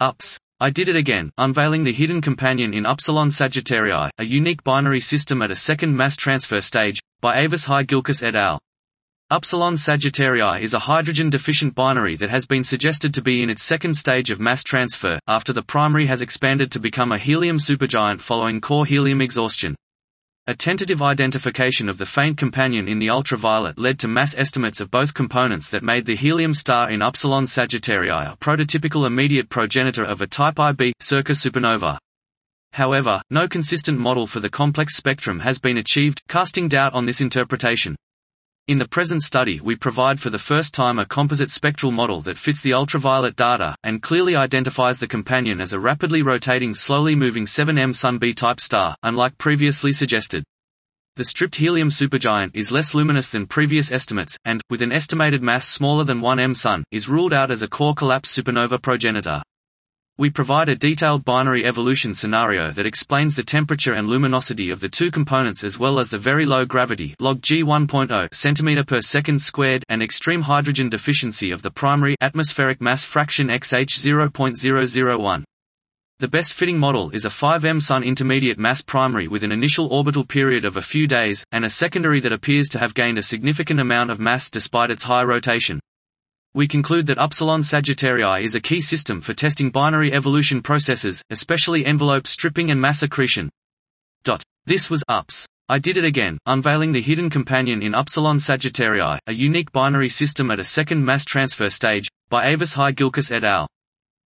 UPS. I did it again, unveiling the hidden companion in Upsilon Sagittarii, a unique binary system at a second mass transfer stage, by Avishai Gilkis et al. Upsilon Sagittarii is a hydrogen-deficient binary that has been suggested to be in its second stage of mass transfer, after the primary has expanded to become a helium supergiant following core helium exhaustion. A tentative identification of the faint companion in the ultraviolet led to mass estimates of both components that made the helium star in Upsilon Sagittarii a prototypical immediate progenitor of a type Ib Circa supernova. However, no consistent model for the complex spectrum has been achieved, casting doubt on this interpretation. In the present study we provide for the first time a composite spectral model that fits the ultraviolet data, and clearly identifies the companion as a rapidly rotating slowly moving 7M Sun B-type star, unlike previously suggested. The stripped helium supergiant is less luminous than previous estimates, and, with an estimated mass smaller than 1 M Sun, is ruled out as a core collapse supernova progenitor. We provide a detailed binary evolution scenario that explains the temperature and luminosity of the two components as well as the very low gravity log G 1.0 cm per second squared and extreme hydrogen deficiency of the primary atmospheric mass fraction XH 0.001. The best fitting model is a 5M Sun intermediate mass primary with an initial orbital period of a few days, and a secondary that appears to have gained a significant amount of mass despite its high rotation. We conclude that Upsilon Sagittarii is a key system for testing binary evolution processes, especially envelope stripping and mass accretion. Dot. This was UPS. I did it again, unveiling the hidden companion in Upsilon Sagittarii, a unique binary system at a second mass transfer stage, by Avishai Gilkis et al.